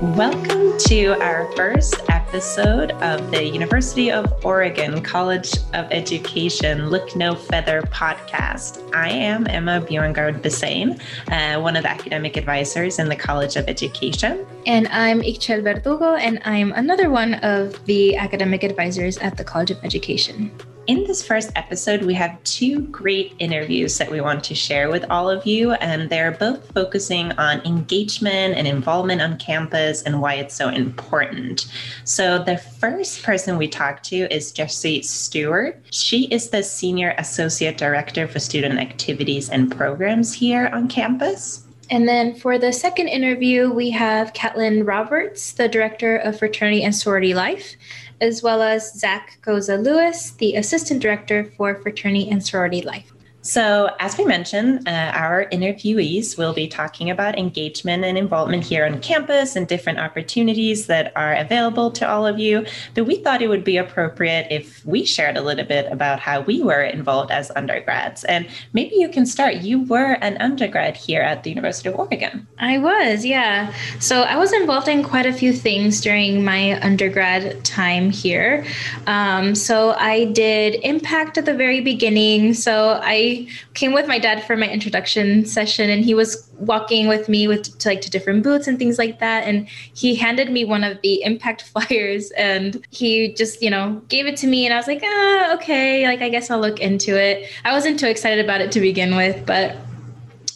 Welcome to our first episode of the University of Oregon College of Education Look No Feather podcast. I am Emma Bjorngard Besain, uh, one of the academic advisors in the College of Education. And I'm Ixchel Verdugo, and I'm another one of the academic advisors at the College of Education. In this first episode, we have two great interviews that we want to share with all of you, and they're both focusing on engagement and involvement on campus and why it's so important. So, the first person we talked to is Jessi Steward. She is the Senior Associate Director for Student Activities and Programs here on campus. And then for the second interview, we have Caitlin Roberts, the Director of Fraternity and Sorority Life as well as Zak Gosa-Lewis, the Assistant Director for Fraternity and Sorority Life. So, as we mentioned, uh, our interviewees will be talking about engagement and involvement here on campus and different opportunities that are available to all of you. But we thought it would be appropriate if we shared a little bit about how we were involved as undergrads. And maybe you can start. You were an undergrad here at the University of Oregon. I was, yeah. So, I was involved in quite a few things during my undergrad time here. Um, so, I did Impact at the very beginning. So, I came with my dad for my introduction session and he was walking with me with to like to different booths and things like that and he handed me one of the impact flyers and he just you know gave it to me and i was like ah okay like i guess i'll look into it. I wasn't too excited about it to begin with but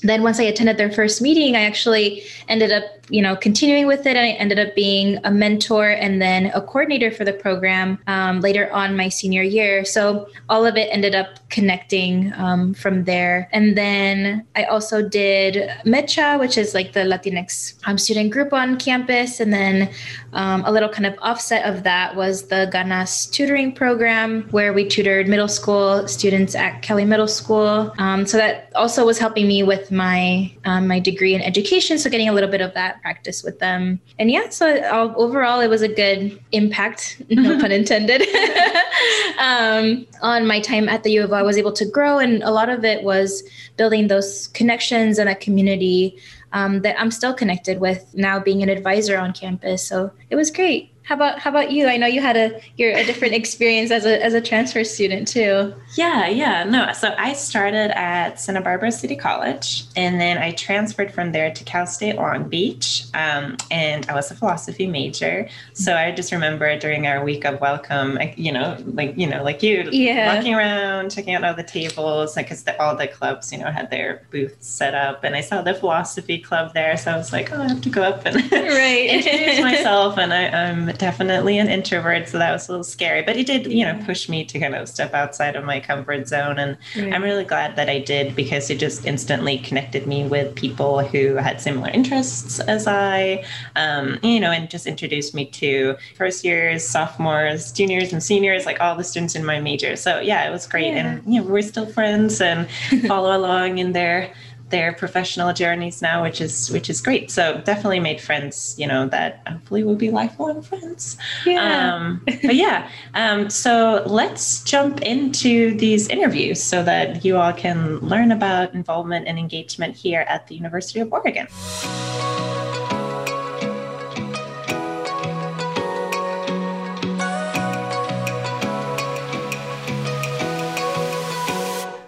then once i attended their first meeting i actually ended up you know, continuing with it. I ended up being a mentor and then a coordinator for the program um, later on my senior year. So all of it ended up connecting um, from there. And then I also did MECHA, which is like the Latinx um, student group on campus. And then um, a little kind of offset of that was the Ganas tutoring program, where we tutored middle school students at Kelly Middle School. Um, so that also was helping me with my um, my degree in education. So getting a little bit of that practice with them. And yeah, so all, overall, it was a good impact, no pun intended, um, on my time at the U of O. I was able to grow, and a lot of it was building those connections and a community um, that I'm still connected with now being an advisor on campus. So it was great. How about how about you? I know you had a your a different experience as a as a transfer student too. Yeah, yeah, no. So I started at Santa Barbara City College, and then I transferred from there to Cal State Long Beach, um, and I was a philosophy major. So I just remember during our week of welcome, you know, like you know, like you, yeah. walking around, checking out all the tables, like because all the clubs, you know, had their booths set up, and I saw the philosophy club there, so I was like, oh, I have to go up and right. introduce myself, and I, I'm definitely an introvert, so that was a little scary. But it did, you know, push me to kind of step outside of my comfort zone. And right. I'm really glad that I did because it just instantly connected me with people who had similar interests as I, um, you know, and just introduced me to first years, sophomores, juniors, and seniors, like all the students in my major. So yeah, it was great. Yeah. And, you know, we're still friends and follow along in there their professional journeys now, which is which is great. So definitely made friends, you know, that hopefully will be lifelong friends. Yeah. Um, but yeah, um, so let's jump into these interviews so that you all can learn about involvement and engagement here at the University of Oregon.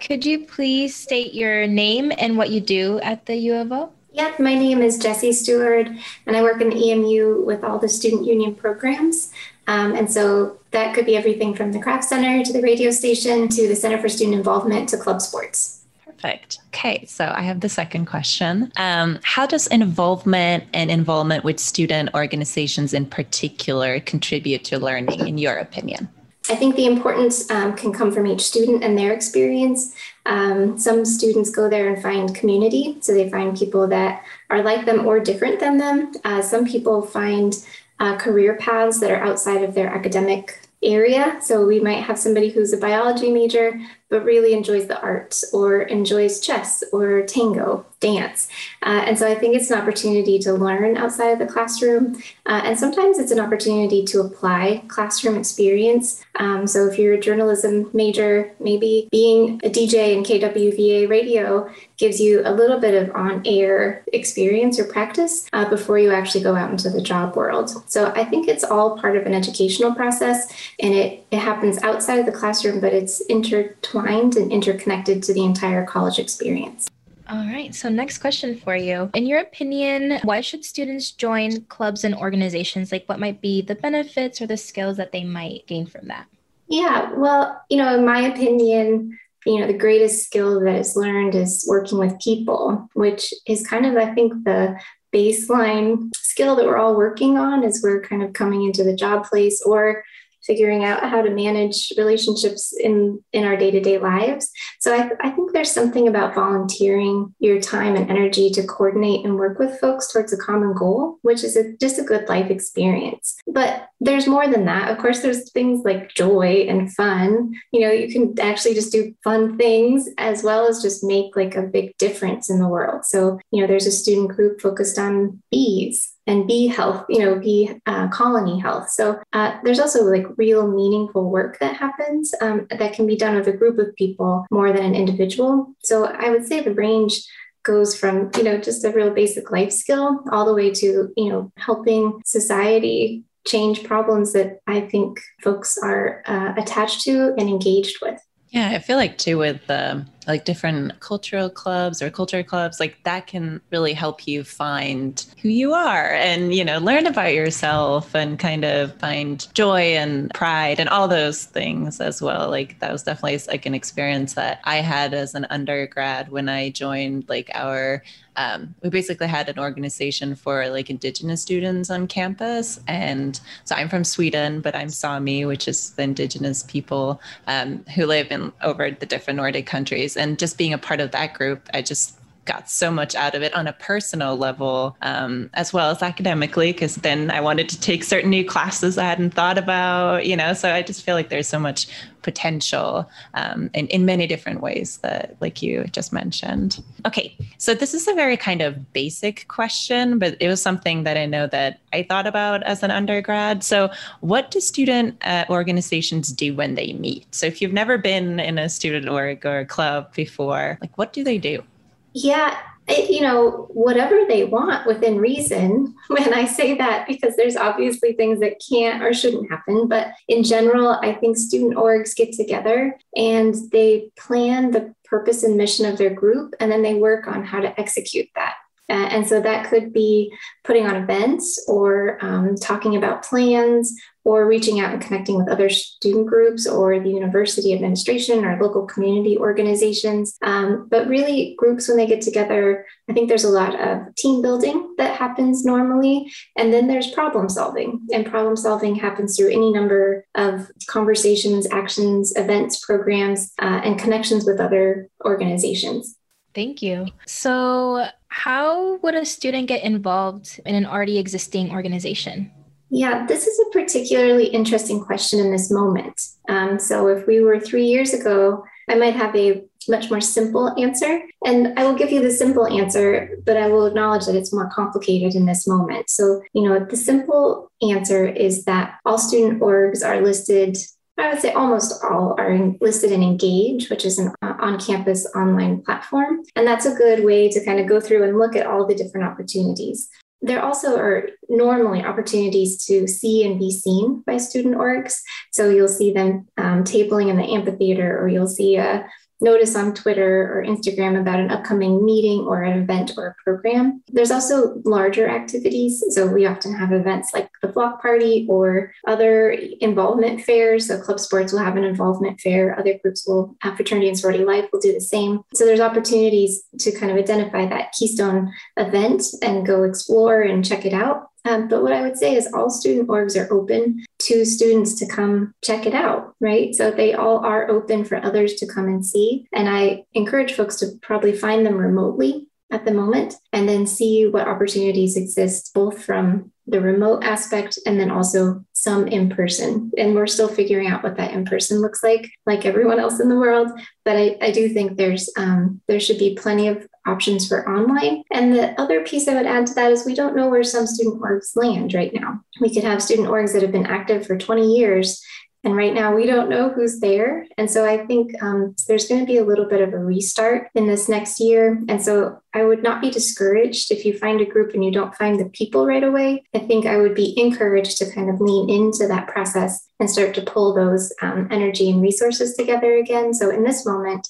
Could you please state your name and what you do at the U of O? Yep, my name is Jessi Steward, and I work in the EMU with all the student union programs. Um, and so that could be everything from the craft center to the radio station to the Center for Student Involvement to club sports. Perfect. Okay, so I have the second question. Um, how does involvement and involvement with student organizations in particular contribute to learning, in your opinion? I think the importance um, can come from each student and their experience. Um, some students go there and find community, so they find people that are like them or different than them. Uh, some people find uh, career paths that are outside of their academic area. So we might have somebody who's a biology major but really enjoys the arts or enjoys chess or tango, dance. Uh, and so I think it's an opportunity to learn outside of the classroom. Uh, and sometimes it's an opportunity to apply classroom experience. Um, so if you're a journalism major, maybe being a DJ in KWVA radio gives you a little bit of on air experience or practice uh, before you actually go out into the job world. So I think it's all part of an educational process and it, it happens outside of the classroom, but it's intertwined and interconnected to the entire college experience. All right. So, next question for you. In your opinion, why should students join clubs and organizations? Like, what might be the benefits or the skills that they might gain from that? Yeah. Well, you know, in my opinion, you know, the greatest skill that is learned is working with people, which is kind of, I think, the baseline skill that we're all working on as we're kind of coming into the job place or figuring out how to manage relationships in in our day-to-day lives. So I, I think there's something about volunteering your time and energy to coordinate and work with folks towards a common goal which is a, just a good life experience. But there's more than that. Of course there's things like joy and fun. You know you can actually just do fun things as well as just make like a big difference in the world. So you know there's a student group focused on bees and bee health, you know, bee uh, colony health. So uh, there's also like real meaningful work that happens um, that can be done with a group of people more than an individual. So I would say the range goes from you know just a real basic life skill all the way to you know helping society change problems that I think folks are uh, attached to and engaged with. Yeah, I feel like too with um, like different cultural clubs or culture clubs, like that can really help you find who you are and you know learn about yourself and kind of find joy and pride and all those things as well. Like that was definitely like an experience that I had as an undergrad when I joined like our um, we basically had an organization for like indigenous students on campus and so i'm from sweden but i'm sami which is the indigenous people um, who live in over the different nordic countries and just being a part of that group i just got so much out of it on a personal level um, as well as academically because then i wanted to take certain new classes i hadn't thought about you know? So i just feel like there's so much potential um, in, in many different ways that like you just mentioned. Okay so this is a very kind of basic question but it was something that i know that i thought about as an undergrad. So what do student uh, organizations do when they meet? So if you've never been in a student org or a club before like what do they do? Yeah, it, you know, whatever they want within reason. When I say that, because there's obviously things that can't or shouldn't happen, but in general, I think student orgs get together and they plan the purpose and mission of their group, and then they work on how to execute that. Uh, and so that could be putting on events or um, talking about plans or reaching out and connecting with other student groups or the university administration or local community organizations. Um, but really, groups, when they get together, I think there's a lot of team building that happens normally. And then there's problem solving. And problem solving happens through any number of conversations, actions, events, programs, uh, and connections with other organizations. Thank you. So, how would a student get involved in an already existing organization? Yeah, this is a particularly interesting question in this moment. Um, so, if we were three years ago, I might have a much more simple answer. And I will give you the simple answer, but I will acknowledge that it's more complicated in this moment. So, you know, the simple answer is that all student orgs are listed I would say almost all are listed in Engage, which is an uh, on campus online platform. And that's a good way to kind of go through and look at all the different opportunities. There also are normally opportunities to see and be seen by student orgs. So you'll see them um, tabling in the amphitheater, or you'll see a notice on Twitter or Instagram about an upcoming meeting or an event or a program. There's also larger activities. So we often have events like the block party or other involvement fairs. So club sports will have an involvement fair. Other groups will, have Fraternity and Sorority Life will do the same. So there's opportunities to kind of identify that keystone event and go explore and check it out. Um, but what I would say is all student orgs are open to students to come check it out, right? So they all are open for others to come and see. And I encourage folks to probably find them remotely at the moment and then see what opportunities exist both from the remote aspect and then also some in person. And we're still figuring out what that in person looks like, like everyone else in the world. But I, I do think there's um, there should be plenty of options for online. And the other piece I would add to that is we don't know where some student orgs land right now. We could have student orgs that have been active for 20 years and right now, we don't know who's there. And so I think um, there's going to be a little bit of a restart in this next year. And so I would not be discouraged if you find a group and you don't find the people right away. I think I would be encouraged to kind of lean into that process and start to pull those um, energy and resources together again. So in this moment,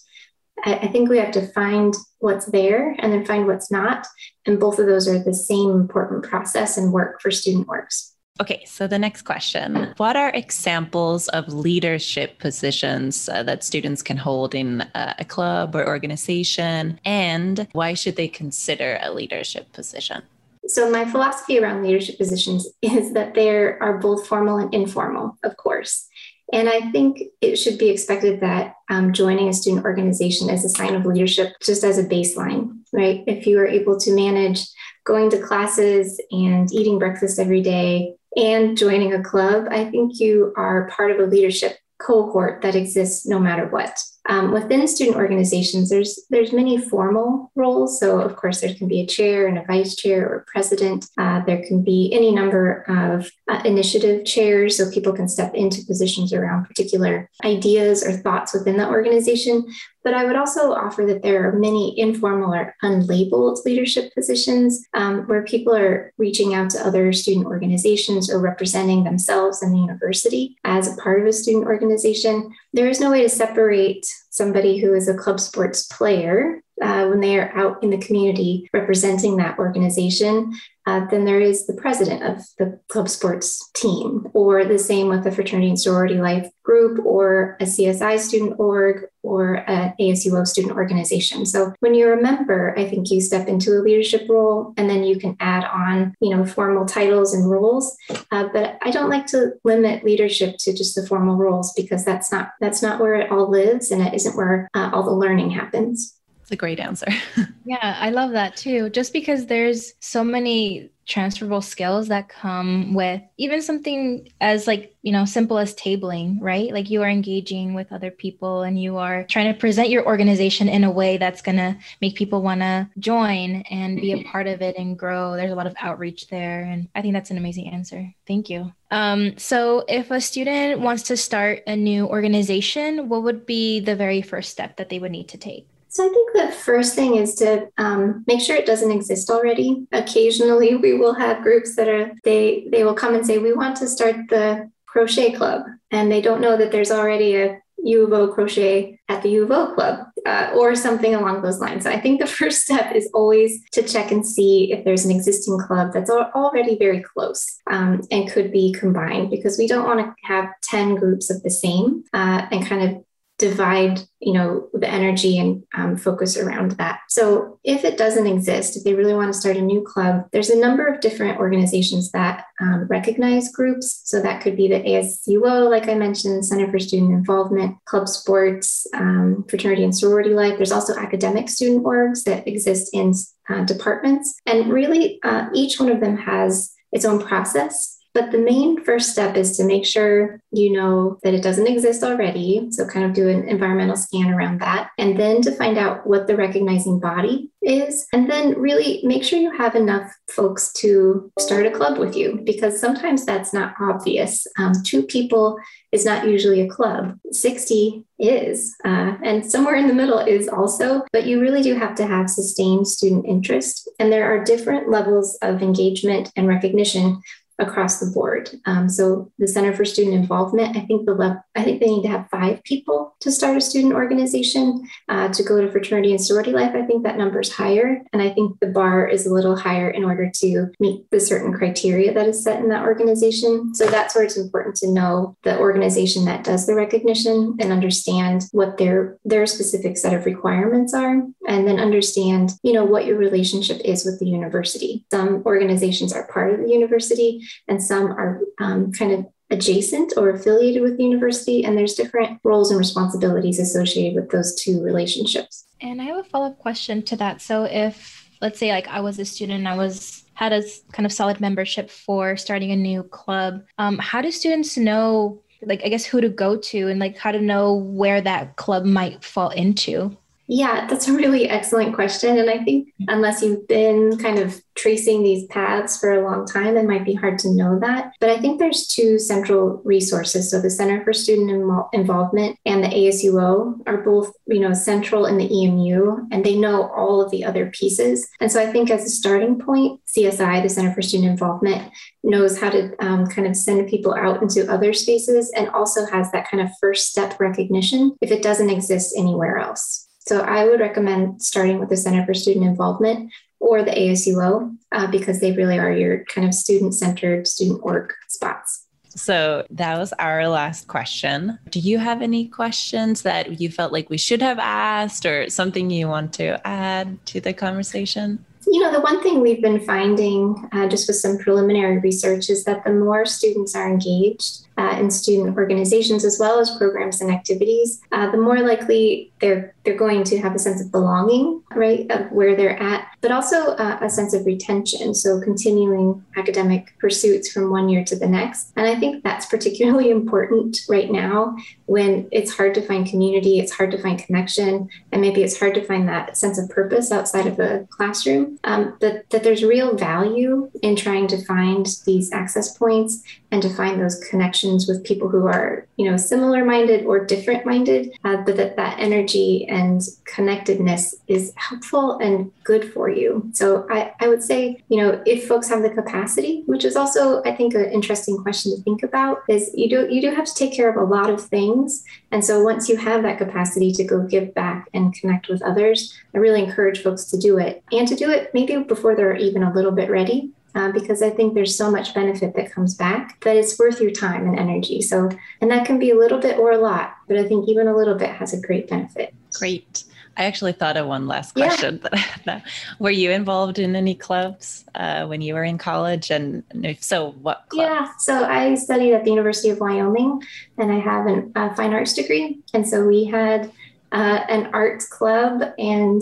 I, I think we have to find what's there and then find what's not. And both of those are the same important process and work for student works. Okay, so the next question What are examples of leadership positions uh, that students can hold in uh, a club or organization? And why should they consider a leadership position? So, my philosophy around leadership positions is that there are both formal and informal, of course. And I think it should be expected that um, joining a student organization is a sign of leadership, just as a baseline, right? If you are able to manage going to classes and eating breakfast every day and joining a club, I think you are part of a leadership cohort that exists no matter what. Um, within student organizations, there's there's many formal roles. So of course, there can be a chair and a vice chair or president. Uh, there can be any number of uh, initiative chairs, so people can step into positions around particular ideas or thoughts within the organization. But I would also offer that there are many informal or unlabeled leadership positions um, where people are reaching out to other student organizations or representing themselves in the university as a part of a student organization. There is no way to separate somebody who is a club sports player uh, when they are out in the community representing that organization uh, then there is the president of the club sports team, or the same with the fraternity and sorority life group, or a CSI student org, or an ASUO student organization. So when you're a member, I think you step into a leadership role, and then you can add on, you know, formal titles and roles. Uh, but I don't like to limit leadership to just the formal roles because that's not that's not where it all lives, and it isn't where uh, all the learning happens. It's a great answer. yeah, I love that too. Just because there's so many transferable skills that come with even something as like you know simple as tabling right? Like you are engaging with other people and you are trying to present your organization in a way that's going to make people want to join and be a part of it and grow. There's a lot of outreach there and i think that's an amazing answer. Thank you. Um, so if a student wants to start a new organization what would be the very first step that they would need to take so I think the first thing is to um, make sure it doesn't exist already. Occasionally, we will have groups that are they they will come and say we want to start the crochet club, and they don't know that there's already a U of O crochet at the U of O club uh, or something along those lines. So I think the first step is always to check and see if there's an existing club that's already very close um, and could be combined because we don't want to have 10 groups of the same uh, and kind of divide you know the energy and um, focus around that. So if it doesn't exist if they really want to start a new club there's a number of different organizations that um, recognize groups. So that could be the asuo like i mentioned center for student involvement club sports um, fraternity and sorority life. There's also academic student orgs that exist in uh, departments. And really uh, each one of them has its own process but the main first step is to make sure you know that it doesn't exist already. So, kind of do an environmental scan around that. And then to find out what the recognizing body is. And then really make sure you have enough folks to start a club with you because sometimes that's not obvious. Um, two people is not usually a club, 60 is. Uh, and somewhere in the middle is also, but you really do have to have sustained student interest. And there are different levels of engagement and recognition across the board. Um, so the Center for Student Involvement, I think the I think they need to have five people to start a student organization. Uh, to go to fraternity and sorority life, I think that number is higher, and I think the bar is a little higher in order to meet the certain criteria that is set in that organization. So that's where it's important to know the organization that does the recognition and understand what their their specific set of requirements are, and then understand you know what your relationship is with the university. Some organizations are part of the university and some are um, kind of adjacent or affiliated with the university. And there's different roles and responsibilities associated with those two relationships. And I have a follow up question to that. So if let's say like I was a student, and I was had a kind of solid membership for starting a new club. Um, how do students know, like, I guess who to go to and like how to know where that club might fall into? Yeah, that's a really excellent question. And I think unless you've been kind of tracing these paths for a long time, it might be hard to know that. But I think there's two central resources. So the Center for Student Involvement and the ASUO are both, you know, central in the EMU, and they know all of the other pieces. And so I think as a starting point, CSI, the Center for Student Involvement, knows how to um, kind of send people out into other spaces and also has that kind of first step recognition if it doesn't exist anywhere else. So I would recommend starting with the Center for Student Involvement or the ASUO uh, because they really are your kind of student centered student work spots. So that was our last question. Do you have any questions that you felt like we should have asked or something you want to add to the conversation? You know, the one thing we've been finding uh, just with some preliminary research is that the more students are engaged, uh, in student organizations as well as programs and activities, uh, the more likely they're they're going to have a sense of belonging, right, of where they're at, but also uh, a sense of retention. So continuing academic pursuits from one year to the next, and I think that's particularly important right now when it's hard to find community, it's hard to find connection, and maybe it's hard to find that sense of purpose outside of the classroom. Um, but that there's real value in trying to find these access points and to find those connections with people who are, you know, similar minded or different minded, uh, but that that energy and connectedness is helpful and good for you. So I, I would say, you know, if folks have the capacity, which is also, I think, an interesting question to think about, is you do you do have to take care of a lot of things. And so once you have that capacity to go give back and connect with others, I really encourage folks to do it and to do it maybe before they're even a little bit ready uh, because I think there's so much benefit that comes back that it's worth your time and energy. So, and that can be a little bit or a lot, but I think even a little bit has a great benefit. Great. I actually thought of one last question. Yeah. were you involved in any clubs uh, when you were in college? And if so, what clubs? Yeah, so I studied at the University of Wyoming and I have a uh, fine arts degree. And so we had uh, an arts club and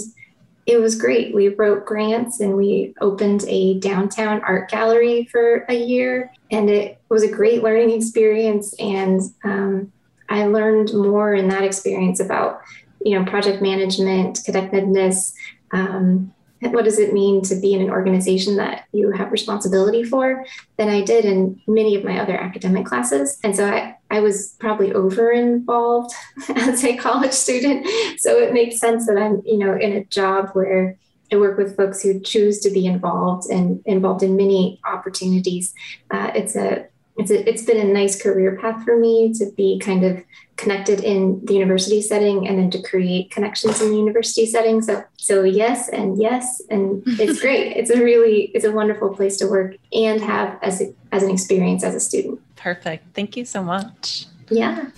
it was great. We wrote grants and we opened a downtown art gallery for a year, and it was a great learning experience. And um, I learned more in that experience about, you know, project management, connectedness, um, what does it mean to be in an organization that you have responsibility for than I did in many of my other academic classes. And so I, I was probably over involved as a college student. So it makes sense that I'm, you know, in a job where I work with folks who choose to be involved and involved in many opportunities. Uh, it's a it's a, it's been a nice career path for me to be kind of connected in the university setting and then to create connections in the university setting. So so yes and yes and it's great. It's a really it's a wonderful place to work and have as a, as an experience as a student. Perfect. Thank you so much. Yeah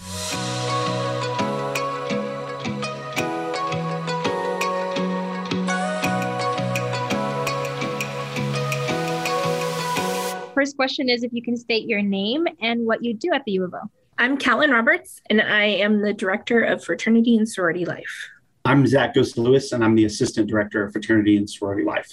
First question is if you can state your name and what you do at the U of O. I'm Caitlin Roberts, and I am the Director of Fraternity and Sorority Life. I'm Zak Gosa-Lewis, and I'm the Assistant Director of Fraternity and Sorority Life.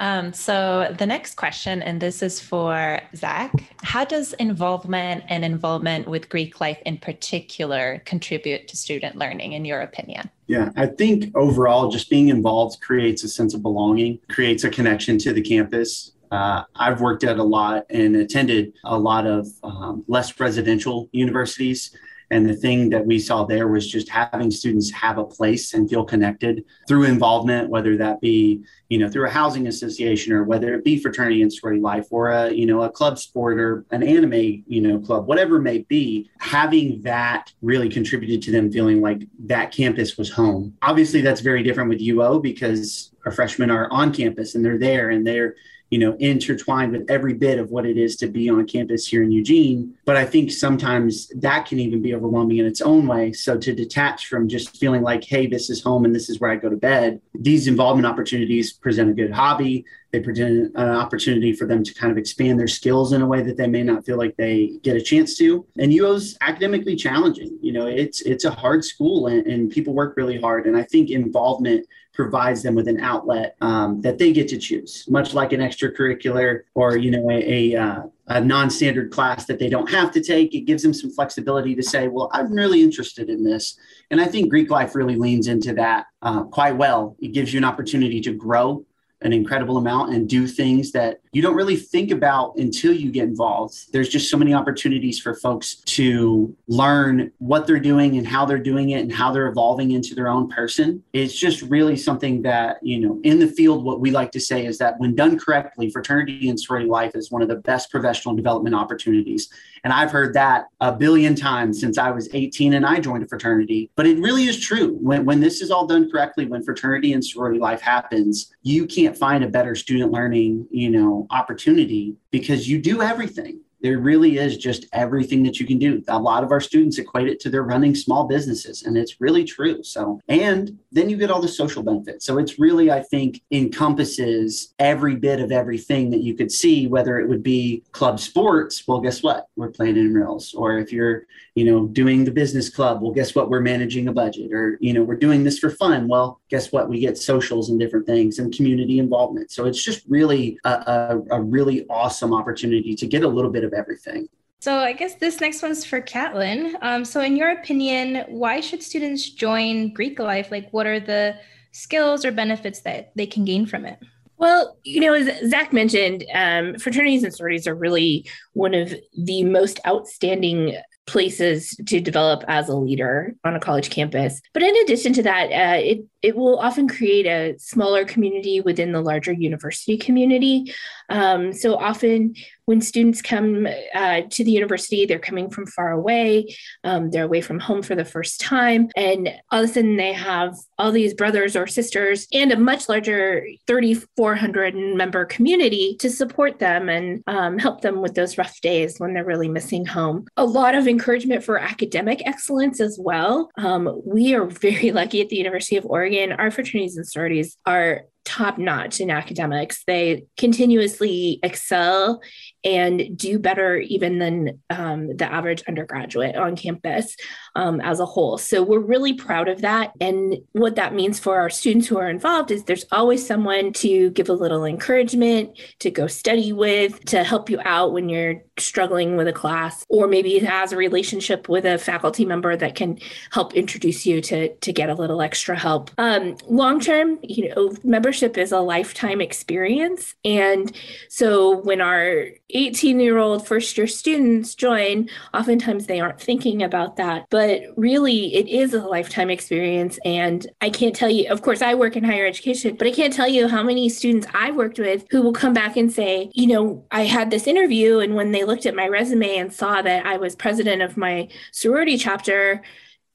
Um, so, the next question, and this is for Zak How does involvement and involvement with Greek life in particular contribute to student learning, in your opinion? Yeah, I think overall, just being involved creates a sense of belonging, creates a connection to the campus, uh, I've worked at a lot and attended a lot of um, less residential universities. And the thing that we saw there was just having students have a place and feel connected through involvement, whether that be, you know, through a housing association or whether it be fraternity and sorority life or a, you know, a club sport or an anime, you know, club, whatever it may be, having that really contributed to them feeling like that campus was home. Obviously, that's very different with UO because our freshmen are on campus and they're there and they're you know, intertwined with every bit of what it is to be on campus here in Eugene. But I think sometimes that can even be overwhelming in its own way. So to detach from just feeling like, hey, this is home and this is where I go to bed, these involvement opportunities present a good hobby. They present an opportunity for them to kind of expand their skills in a way that they may not feel like they get a chance to. And UO's academically challenging. You know, it's it's a hard school and, and people work really hard. And I think involvement provides them with an outlet um, that they get to choose, much like an extracurricular or you know a, a, uh, a, non-standard class that they don't have to take. It gives them some flexibility to say, "Well, I'm really interested in this," and I think Greek life really leans into that uh, quite well. It gives you an opportunity to grow an incredible amount and do things that you don't really think about until you get involved. There's just so many opportunities for folks to learn what they're doing and how they're doing it and how they're evolving into their own person. It's just really something that, you know, in the field, what we like to say is that when done correctly, fraternity and sorority life is one of the best professional development opportunities. And I've heard that a billion times since I was 18 and I joined a fraternity. But it really is true. When, when this is all done correctly, when fraternity and sorority life happens, you can't find a better student learning, you know, opportunity because you do everything there really is just everything that you can do. A lot of our students equate it to their running small businesses, and it's really true. So, and then you get all the social benefits. So, it's really, I think, encompasses every bit of everything that you could see, whether it would be club sports. Well, guess what? We're playing intramurals. Or if you're, you know, doing the business club, well, guess what? We're managing a budget. Or, you know, we're doing this for fun. Well, guess what? We get socials and different things and community involvement. So, it's just really a, a, a really awesome opportunity to get a little bit of everything. So I guess this next one's for Caitlin. Um, so in your opinion, why should students join Greek Life? Like what are the skills or benefits that they can gain from it? Well, you know, as Zak mentioned, um, fraternities and sororities are really one of the most outstanding places to develop as a leader on a college campus. But in addition to that, uh, it it will often create a smaller community within the larger university community. Um, so often, when students come uh, to the university, they're coming from far away, um, they're away from home for the first time, and all of a sudden they have all these brothers or sisters and a much larger 3,400 member community to support them and um, help them with those rough days when they're really missing home. A lot of encouragement for academic excellence as well. Um, we are very lucky at the University of Oregon our fraternities and sororities are top notch in academics. They continuously excel and do better even than um, the average undergraduate on campus um, as a whole. So we're really proud of that. And what that means for our students who are involved is there's always someone to give a little encouragement, to go study with, to help you out when you're struggling with a class, or maybe has a relationship with a faculty member that can help introduce you to, to get a little extra help. Um, long term, you know, membership is a lifetime experience. And so when our 18 year old first year students join, oftentimes they aren't thinking about that. But really, it is a lifetime experience. And I can't tell you, of course, I work in higher education, but I can't tell you how many students I've worked with who will come back and say, you know, I had this interview, and when they looked at my resume and saw that I was president of my sorority chapter,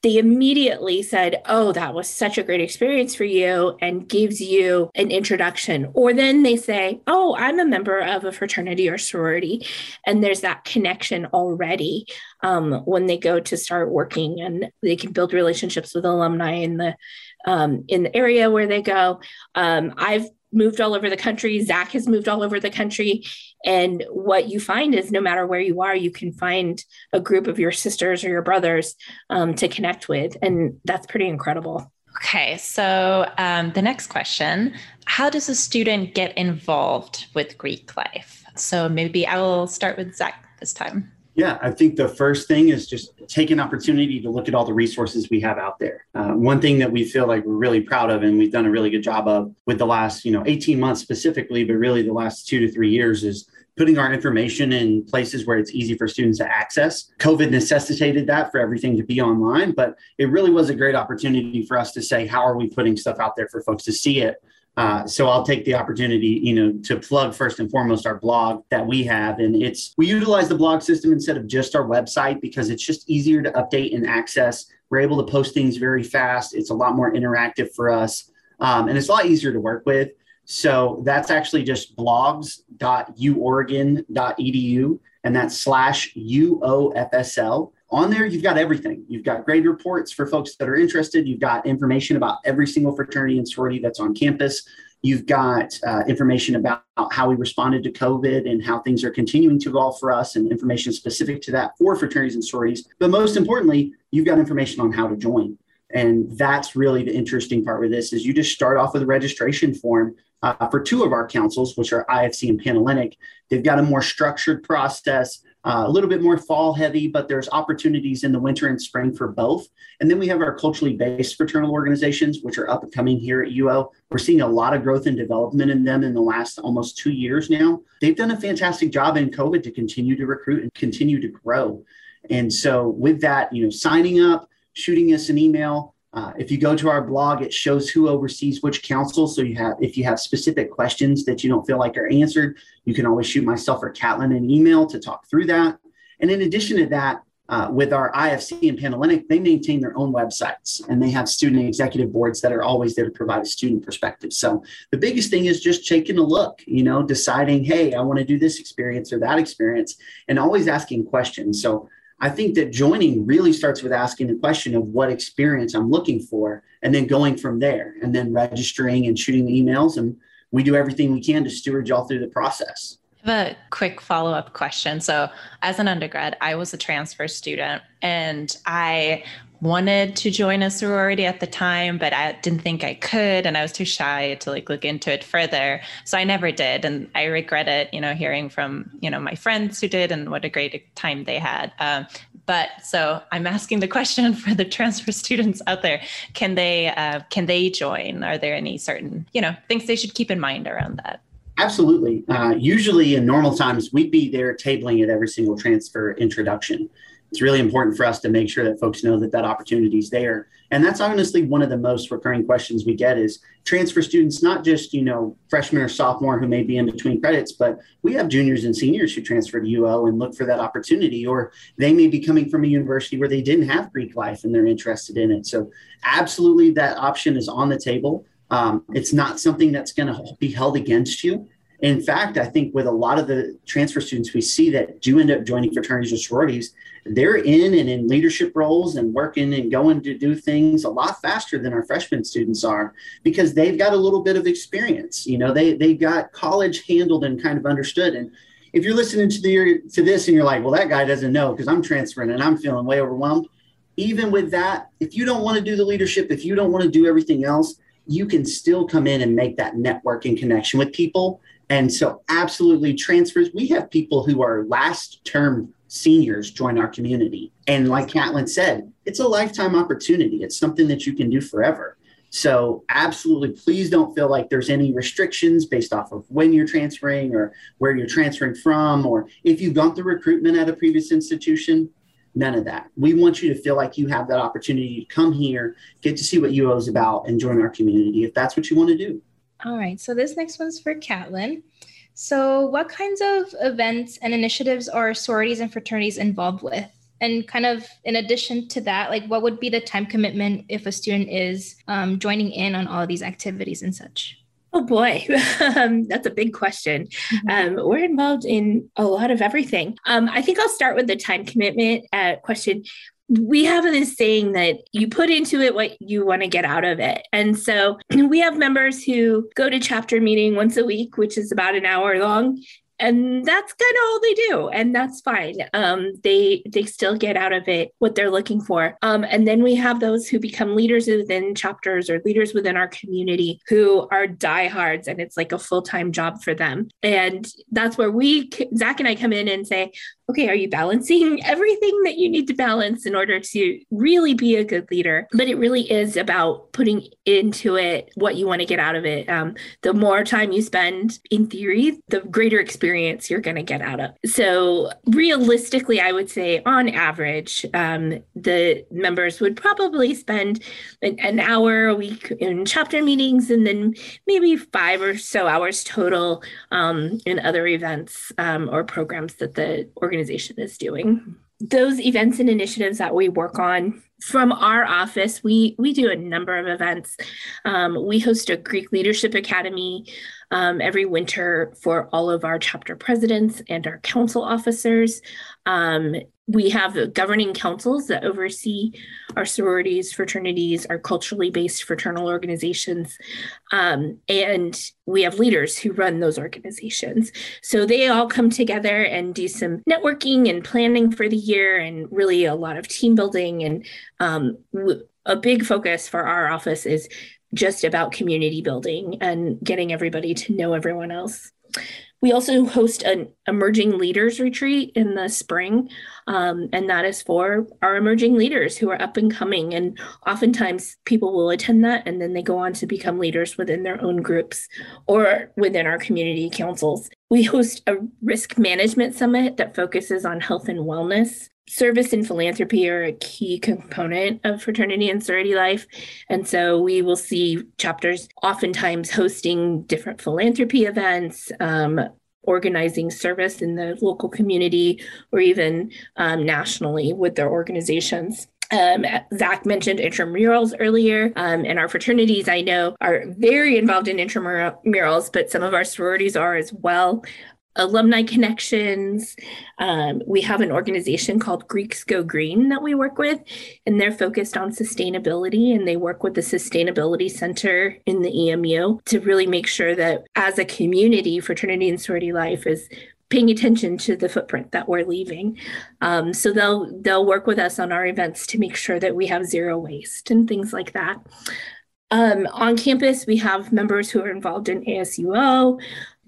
they immediately said, Oh, that was such a great experience for you, and gives you an introduction. Or then they say, Oh, I'm a member of a fraternity or sorority. And there's that connection already um, when they go to start working, and they can build relationships with alumni in the um, in the area where they go. Um, I've moved all over the country. Zak has moved all over the country. And what you find is no matter where you are, you can find a group of your sisters or your brothers um, to connect with. And that's pretty incredible. Okay, so um, the next question How does a student get involved with Greek life? So maybe I will start with Zak this time. Yeah, I think the first thing is just take an opportunity to look at all the resources we have out there. Uh, one thing that we feel like we're really proud of and we've done a really good job of with the last, you know, 18 months specifically, but really the last two to three years is putting our information in places where it's easy for students to access. COVID necessitated that for everything to be online, but it really was a great opportunity for us to say, how are we putting stuff out there for folks to see it? Uh, so I'll take the opportunity, you know, to plug first and foremost our blog that we have, and it's we utilize the blog system instead of just our website because it's just easier to update and access. We're able to post things very fast. It's a lot more interactive for us, um, and it's a lot easier to work with. So that's actually just blogs.uoregon.edu, and that's slash UOFSL on there you've got everything. You've got grade reports for folks that are interested. You've got information about every single fraternity and sorority that's on campus. You've got uh, information about how we responded to covid and how things are continuing to evolve for us and information specific to that for fraternities and sororities. But most importantly you've got information on how to join. And that's really the interesting part with this is you just start off with a registration form uh, for two of our councils, which are IFC and Panhellenic. They've got a more structured process, uh, a little bit more fall heavy, but there's opportunities in the winter and spring for both. And then we have our culturally based fraternal organizations, which are up and coming here at UO. We're seeing a lot of growth and development in them in the last almost two years now. They've done a fantastic job in COVID to continue to recruit and continue to grow. And so, with that, you know, signing up, shooting us an email, uh, if you go to our blog, it shows who oversees which council. So you have, if you have specific questions that you don't feel like are answered, you can always shoot myself or Caitlin an email to talk through that. And in addition to that, uh, with our IFC and Panhellenic, they maintain their own websites and they have student executive boards that are always there to provide a student perspective. So the biggest thing is just taking a look, you know, deciding, hey, I want to do this experience or that experience, and always asking questions. So I think that joining really starts with asking the question of what experience I'm looking for and then going from there and then registering and shooting the emails. And we do everything we can to steward y'all through the process. I have a quick follow up question. So, as an undergrad, I was a transfer student and I wanted to join a sorority at the time, but I didn't think I could, and I was too shy to like look into it further. So I never did, and I regret it. You know, hearing from you know my friends who did, and what a great time they had. Um, but so I'm asking the question for the transfer students out there: Can they uh, can they join? Are there any certain you know things they should keep in mind around that? Absolutely. Uh, usually in normal times, we'd be there tabling at every single transfer introduction it's really important for us to make sure that folks know that that opportunity is there. And that's honestly one of the most recurring questions we get is transfer students not just you know freshman or sophomore who may be in between credits but we have juniors and seniors who transfer to uo and look for that opportunity or they may be coming from a university where they didn't have greek life and they're interested in it. So absolutely that option is on the table. Um, it's not something that's going to be held against you in fact, I think with a lot of the transfer students we see that do end up joining fraternities or sororities, they're in and in leadership roles and working and going to do things a lot faster than our freshman students are because they've got a little bit of experience. You know, they they got college handled and kind of understood. And if you're listening to the to this and you're like, well, that guy doesn't know because I'm transferring and I'm feeling way overwhelmed. Even with that, if you don't want to do the leadership, if you don't want to do everything else, you can still come in and make that networking connection with people and so, absolutely, transfers. We have people who are last term seniors join our community. And like Caitlin said, it's a lifetime opportunity. It's something that you can do forever. So, absolutely, please don't feel like there's any restrictions based off of when you're transferring or where you're transferring from, or if you've gone through recruitment at a previous institution. None of that. We want you to feel like you have that opportunity to come here, get to see what UO is about, and join our community if that's what you want to do. All right, so this next one's for Caitlin. So, what kinds of events and initiatives are sororities and fraternities involved with? And kind of in addition to that, like what would be the time commitment if a student is um, joining in on all of these activities and such? Oh boy, um, that's a big question. Mm-hmm. Um, we're involved in a lot of everything. Um, I think I'll start with the time commitment uh, question we have this saying that you put into it what you want to get out of it. And so we have members who go to chapter meeting once a week, which is about an hour long, and that's kind of all they do and that's fine. Um, they they still get out of it what they're looking for. Um, and then we have those who become leaders within chapters or leaders within our community who are diehards and it's like a full-time job for them. And that's where we zak and i come in and say okay, are you balancing everything that you need to balance in order to really be a good leader? But it really is about putting into it what you want to get out of it. Um, the more time you spend in theory, the greater experience you're going to get out of. So, realistically, I would say on average, um, the members would probably spend an, an hour a week in chapter meetings and then maybe five or so hours total um, in other events um, or programs that the organization organization is doing. Those events and initiatives that we work on from our office, we we do a number of events. Um, we host a Greek Leadership Academy um, every winter for all of our chapter presidents and our council officers. Um, we have governing councils that oversee our sororities, fraternities, our culturally based fraternal organizations. Um, and we have leaders who run those organizations. So they all come together and do some networking and planning for the year and really a lot of team building. And um, a big focus for our office is just about community building and getting everybody to know everyone else. We also host an emerging leaders retreat in the spring, um, and that is for our emerging leaders who are up and coming. And oftentimes people will attend that and then they go on to become leaders within their own groups or within our community councils. We host a risk management summit that focuses on health and wellness service and philanthropy are a key component of fraternity and sorority life. And so we will see chapters oftentimes hosting different philanthropy events, um, organizing service in the local community, or even um, nationally with their organizations. Um, Zak mentioned intramurals earlier, um, and our fraternities I know are very involved in intramurals, but some of our sororities are as well alumni connections. Um, we have an organization called Greeks Go Green that we work with, and they're focused on sustainability. And they work with the Sustainability Center in the EMU to really make sure that as a community, fraternity and sorority life is paying attention to the footprint that we're leaving. Um, so they'll they'll work with us on our events to make sure that we have zero waste and things like that. Um, on campus, we have members who are involved in ASUO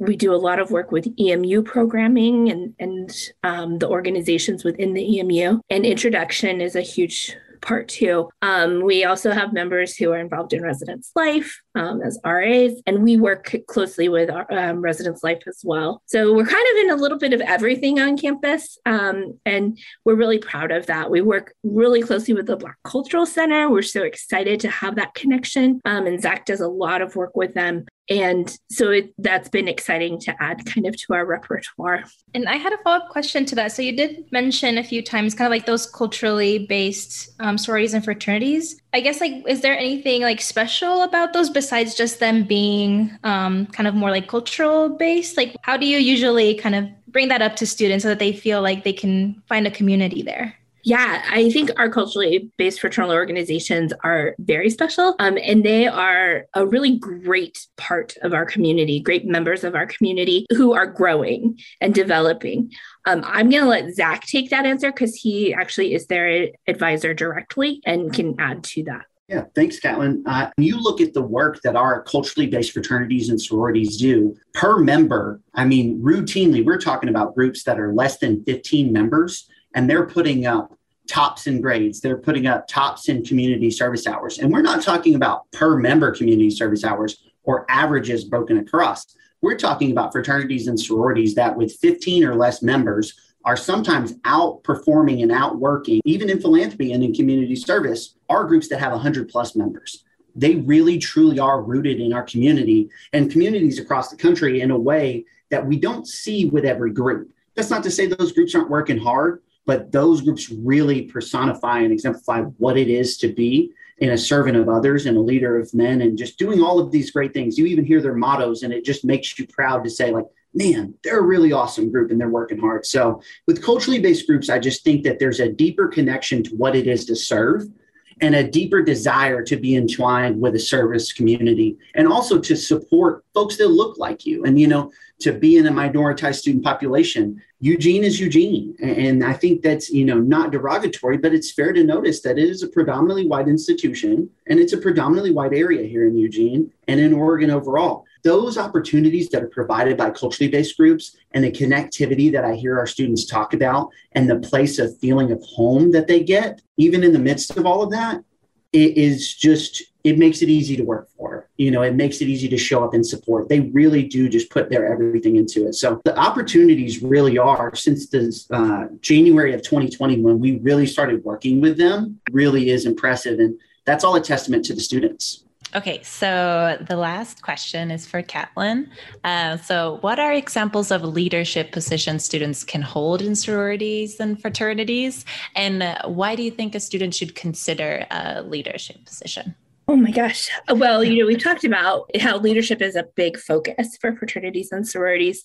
we do a lot of work with EMU programming and, and um, the organizations within the EMU. And introduction is a huge part too. Um, we also have members who are involved in residence life um, as RAs, and we work closely with our, um, residence life as well. So we're kind of in a little bit of everything on campus, um, and we're really proud of that. We work really closely with the Black Cultural Center. We're so excited to have that connection, um, and Zak does a lot of work with them and so it, that's been exciting to add kind of to our repertoire. And I had a follow up question to that. So you did mention a few times kind of like those culturally based um, sororities and fraternities. I guess like is there anything like special about those besides just them being um, kind of more like cultural based? Like how do you usually kind of bring that up to students so that they feel like they can find a community there? Yeah, I think our culturally based fraternal organizations are very special. Um, and they are a really great part of our community, great members of our community who are growing and developing. Um, I'm going to let Zak take that answer because he actually is their advisor directly and can add to that. Yeah, thanks, Caitlin. Uh, you look at the work that our culturally based fraternities and sororities do per member. I mean, routinely, we're talking about groups that are less than 15 members and they're putting up tops in grades. They're putting up tops in community service hours. And we're not talking about per member community service hours or averages broken across. We're talking about fraternities and sororities that, with 15 or less members, are sometimes outperforming and outworking, even in philanthropy and in community service, are groups that have 100 plus members. They really, truly are rooted in our community and communities across the country in a way that we don't see with every group. That's not to say those groups aren't working hard, but those groups really personify and exemplify what it is to be in a servant of others and a leader of men and just doing all of these great things. You even hear their mottos and it just makes you proud to say, like, man, they're a really awesome group and they're working hard. So with culturally based groups, I just think that there's a deeper connection to what it is to serve and a deeper desire to be entwined with a service community and also to support folks that look like you. And, you know, to be in a minoritized student population. Eugene is Eugene. And I think that's, you know, not derogatory, but it's fair to notice that it is a predominantly white institution and it's a predominantly white area here in Eugene and in Oregon overall. Those opportunities that are provided by culturally based groups and the connectivity that I hear our students talk about and the place of feeling of home that they get, even in the midst of all of that, it is just it makes it easy to work for you know it makes it easy to show up and support they really do just put their everything into it so the opportunities really are since the uh, january of 2020 when we really started working with them really is impressive and that's all a testament to the students Okay, so the last question is for Caitlin. Uh, so, what are examples of leadership positions students can hold in sororities and fraternities? And why do you think a student should consider a leadership position? Oh my gosh. Well, you know, we've talked about how leadership is a big focus for fraternities and sororities.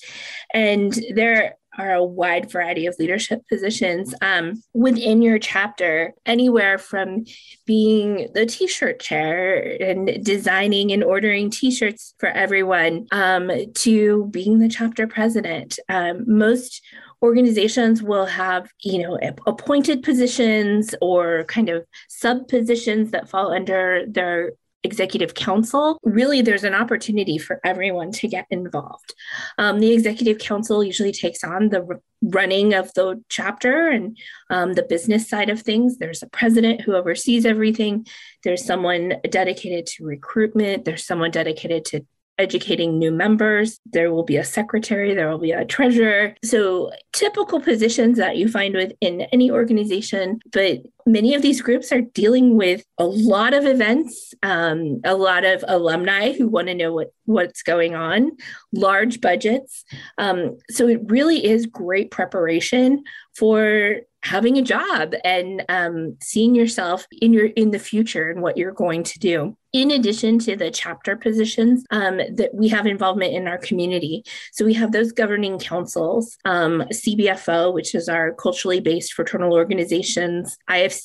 And there are a wide variety of leadership positions um, within your chapter, anywhere from being the t shirt chair and designing and ordering t shirts for everyone um, to being the chapter president. Um, most organizations will have, you know, appointed positions or kind of sub positions that fall under their executive council, really there's an opportunity for everyone to get involved. Um, the executive council usually takes on the running of the chapter and um, the business side of things. There's a president who oversees everything. There's someone dedicated to recruitment. There's someone dedicated to educating new members. There will be a secretary, there will be a treasurer. So, typical positions that you find within any organization, but many of these groups are dealing with a lot of events, um, a lot of alumni who want to know what, what's going on, large budgets. Um, so, it really is great preparation for having a job and um, seeing yourself in your in the future and what you're going to do in addition to the chapter positions um, that we have involvement in our community so we have those governing councils um, cbfo which is our culturally based fraternal organizations ifc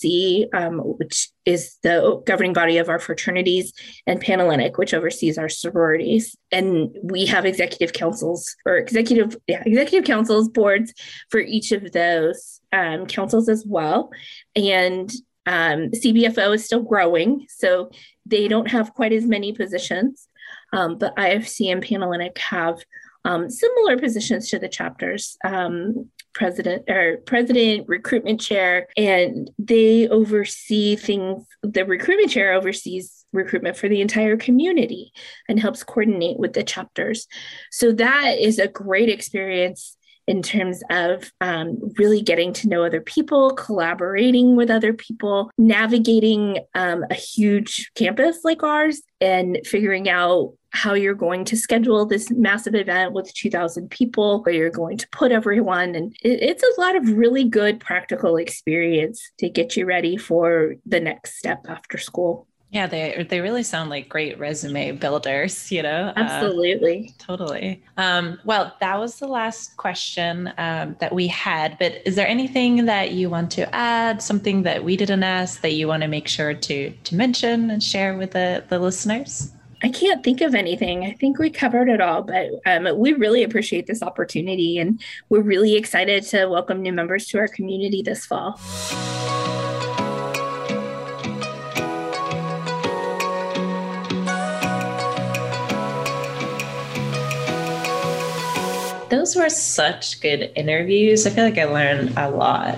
um, which is the governing body of our fraternities and panhellenic which oversees our sororities and we have executive councils or executive yeah, executive councils boards for each of those um, councils as well. And um, CBFO is still growing, so they don't have quite as many positions. Um, but IFC and Panhellenic have um, similar positions to the chapters. Um, president or president recruitment chair and they oversee things the recruitment chair oversees recruitment for the entire community and helps coordinate with the chapters. So that is a great experience in terms of um, really getting to know other people, collaborating with other people, navigating um, a huge campus like ours, and figuring out how you're going to schedule this massive event with 2000 people where you're going to put everyone. And it, it's a lot of really good practical experience to get you ready for the next step after school yeah, they they really sound like great resume builders, you know. Uh, Absolutely. Uh, totally. Um, well, that was the last question um, that we had. But is there anything that you want to add? Something that we didn't ask that you want to make sure to to mention and share with the the listeners? I can't think of anything. I think we covered it all, but um, we really appreciate this opportunity and we're really excited to welcome new members to our community this fall. Those were such good interviews. I feel like I learned a lot.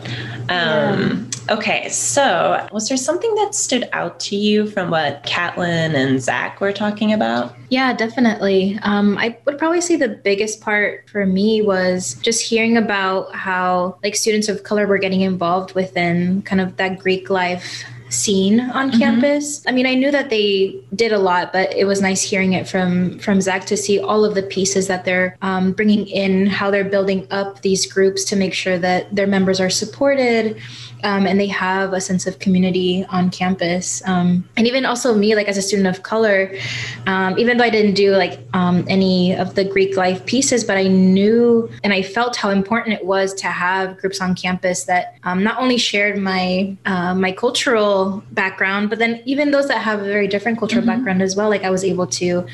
Um, yeah. Okay, so was there something that stood out to you from what Caitlin and Zak were talking about? Yeah, definitely. Um, I would probably say the biggest part for me was just hearing about how like students of color were getting involved within kind of that Greek life scene on mm-hmm. campus. I mean, I knew that they did a lot, but it was nice hearing it from from Zak to see all of the pieces that they're um, bringing in, how they're building up these groups to make sure that their members are supported, um, and they have a sense of community on campus. Um, and even also me, like as a student of color, um, even though I didn't do like um, any of the Greek life pieces, but I knew and I felt how important it was to have groups on campus that um, not only shared my uh, my cultural background, but then even those that have a very different cultural mm-hmm. background as well. Like I was able to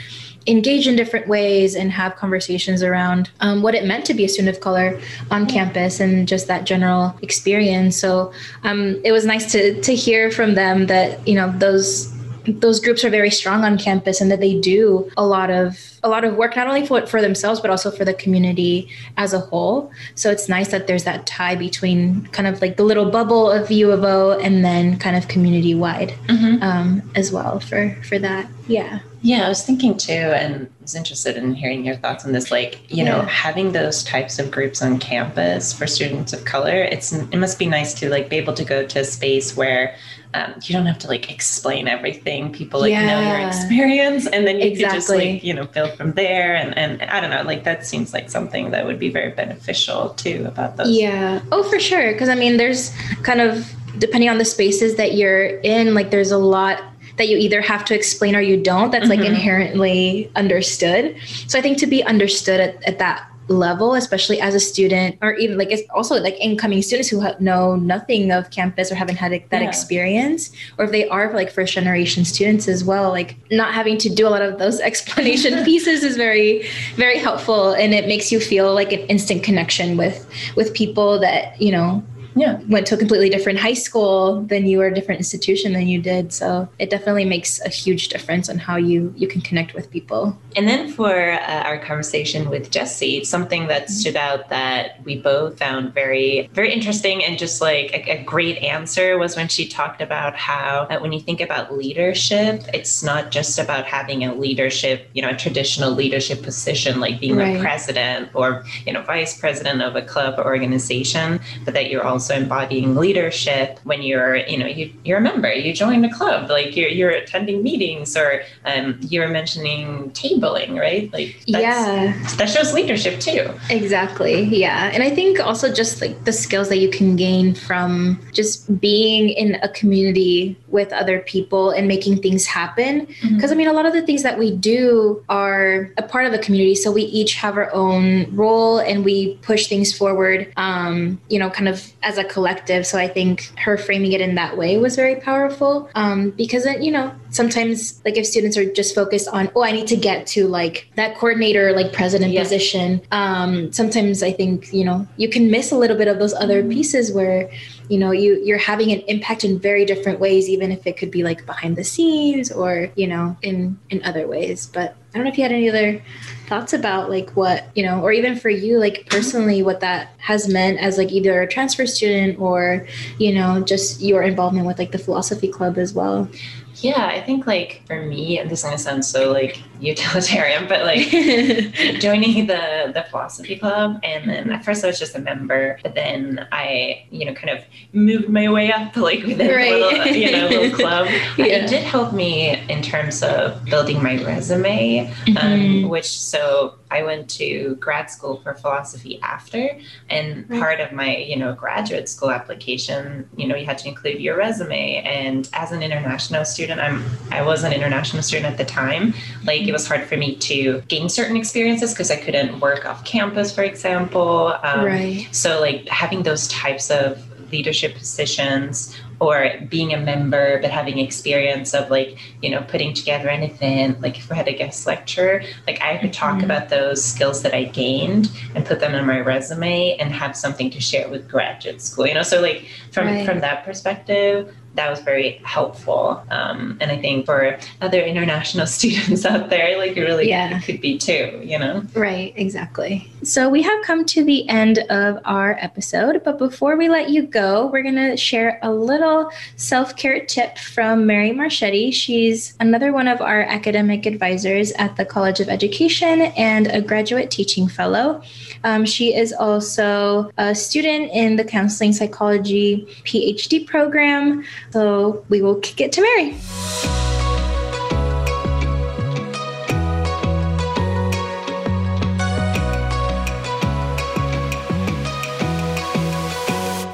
engage in different ways and have conversations around um, what it meant to be a student of color on campus and just that general experience. So um, it was nice to to hear from them that you know those those groups are very strong on campus and that they do a lot of a lot of work not only for for themselves but also for the community as a whole so it's nice that there's that tie between kind of like the little bubble of u of o and then kind of community wide mm-hmm. um, as well for for that yeah yeah, I was thinking too, and was interested in hearing your thoughts on this. Like, you yeah. know, having those types of groups on campus for students of color, it's it must be nice to like be able to go to a space where um, you don't have to like explain everything. People like yeah. know your experience, and then you exactly. can just like you know build from there. And and I don't know, like that seems like something that would be very beneficial too about those. Yeah. Oh, for sure. Because I mean, there's kind of depending on the spaces that you're in, like there's a lot that you either have to explain or you don't that's mm-hmm. like inherently understood so i think to be understood at, at that level, especially as a student, or even like it's also like incoming students who know nothing of campus or haven't had that Yeah. experience, or if they are like first generation students as well, like not having to do a lot of those explanation pieces is very, very helpful, and it makes you feel like an instant connection with with people that you know Yeah. went to a completely different high school than you or a different institution than you did. So it definitely makes a huge difference on how you you can connect with people. And then for uh, our conversation with Jessi, something that stood out that we both found very, very interesting and just like a, a great answer was when she talked about how uh, when you think about leadership, it's not just about having a leadership, you know, a traditional leadership position like being Right. a president or, you know, vice president of a club or organization, but that you're also embodying leadership when you're, you know, you, you're a member, you join a club, like you're, you're attending meetings or um, you were mentioning tabling, right? Like that's, yeah, that shows leadership too. exactly. Yeah. And I think also just like the skills that you can gain from just being in a community with other people and making things happen. Because I mean, a lot of the things that we do are a part of the community. So we each have our own role and we push things forward, um, you know, kind of as a collective. So I think her framing it in that way was very powerful um, because, it, you know, sometimes like if students are just focused on, oh, I need to get to like that coordinator, like president Yeah. position, um, sometimes I think, you know, you can miss a little bit of those other pieces where you know you you're having an impact in very different ways even if it could be like behind the scenes or you know in in other ways but i don't know if you had any other thoughts about like what you know or even for you like personally what that has meant as like either a transfer student or you know just your involvement with like the philosophy club as well Yeah, I think like for me, and this is gonna sound so like utilitarian, but like joining the the philosophy club and then at first i was just a member but then i you know kind of moved my way up like within Right. a little you know little club Yeah. it did help me in terms of building my resume Mhm. um, which so i went to grad school for philosophy after and Right. part of my you know graduate school application you know you had to include your resume and as an international student i'm i was an international student at the time like it was hard for me to gain certain experiences because I couldn't work off campus, for example. Um, right So, like having those types of leadership positions or being a member but having experience of like you know putting together an event like if we had a guest lecture like i could talk Mhm. about those skills that i gained and put them in my resume and have something to share with graduate school you know so like from Right. from that perspective that was very helpful um, and i think for other international students out there like it really Yeah. could be too you know Right, exactly. So we have come to the end of our episode, but before we let you go, we're going to share a little self care tip from Mary Marchetti. She's another one of our academic advisors at the College of Education and a graduate teaching fellow. Um, she is also a student in the counseling psychology PhD program. So we will kick it to Mary.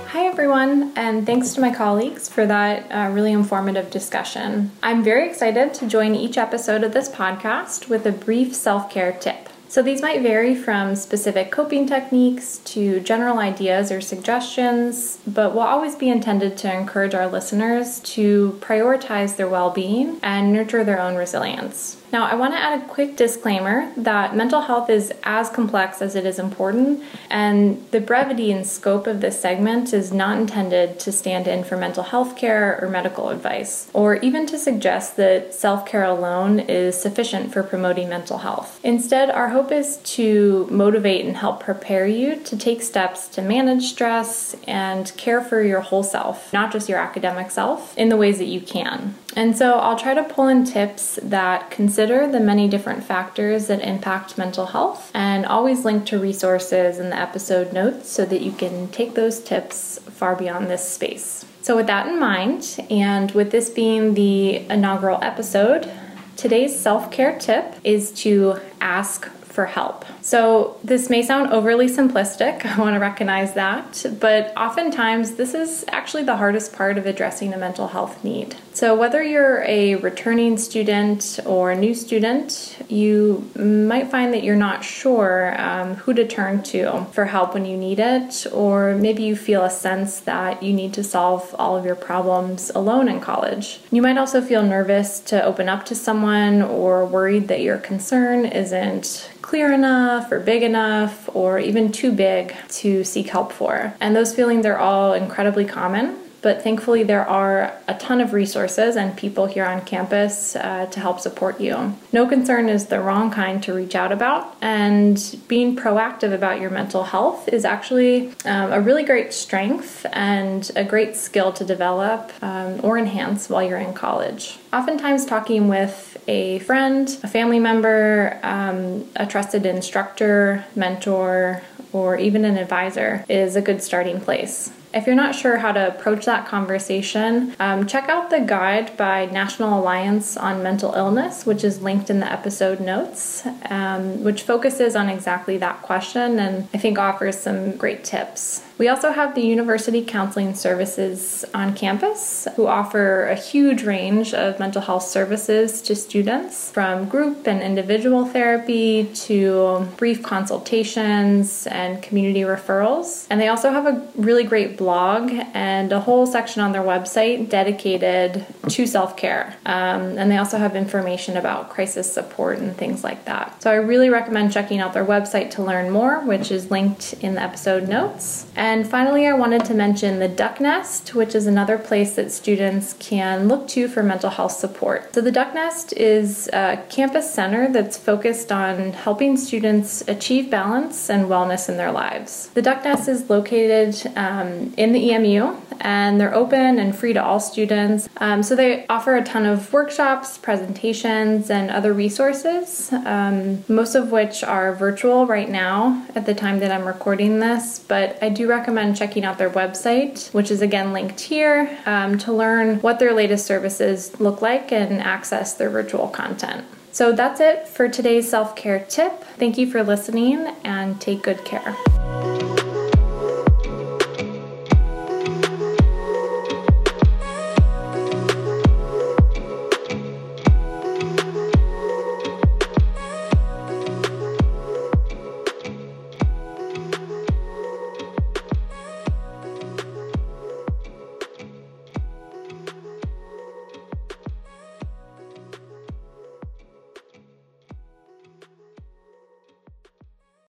Hi, everyone, and thanks to my colleagues for that uh, really informative discussion. I'm very excited to join each episode of this podcast with a brief self care tip. So, these might vary from specific coping techniques to general ideas or suggestions, but will always be intended to encourage our listeners to prioritize their well being and nurture their own resilience. Now, I want to add a quick disclaimer that mental health is as complex as it is important, and the brevity and scope of this segment is not intended to stand in for mental health care or medical advice, or even to suggest that self care alone is sufficient for promoting mental health. Instead, our hope is to motivate and help prepare you to take steps to manage stress and care for your whole self, not just your academic self, in the ways that you can. And so I'll try to pull in tips that consider the many different factors that impact mental health and always link to resources in the episode notes so that you can take those tips far beyond this space. So, with that in mind, and with this being the inaugural episode, today's self care tip is to ask for help. So, this may sound overly simplistic, I want to recognize that, but oftentimes this is actually the hardest part of addressing a mental health need. So, whether you're a returning student or a new student, you might find that you're not sure um, who to turn to for help when you need it, or maybe you feel a sense that you need to solve all of your problems alone in college. You might also feel nervous to open up to someone or worried that your concern isn't clear enough or big enough or even too big to seek help for. And those feelings are all incredibly common but thankfully there are a ton of resources and people here on campus uh, to help support you. No concern is the wrong kind to reach out about, and being proactive about your mental health is actually um, a really great strength and a great skill to develop um, or enhance while you're in college. Oftentimes, talking with a friend, a family member, um, a trusted instructor, mentor, or even an advisor is a good starting place. If you're not sure how to approach that conversation, um, check out the guide by National Alliance on Mental Illness, which is linked in the episode notes, um, which focuses on exactly that question and I think offers some great tips. We also have the University Counseling Services on campus, who offer a huge range of mental health services to students, from group and individual therapy to brief consultations and community referrals. And they also have a really great blog and a whole section on their website dedicated to self care. Um, and they also have information about crisis support and things like that. So I really recommend checking out their website to learn more, which is linked in the episode notes. And finally, I wanted to mention the Duck Nest, which is another place that students can look to for mental health support. So, the Duck Nest is a campus center that's focused on helping students achieve balance and wellness in their lives. The Duck Nest is located um, in the EMU and they're open and free to all students. Um, so, they offer a ton of workshops, presentations, and other resources, um, most of which are virtual right now at the time that I'm recording this, but I do recommend checking out their website, which is again linked here, um, to learn what their latest services look like and access their virtual content. So that's it for today's self care tip. Thank you for listening and take good care.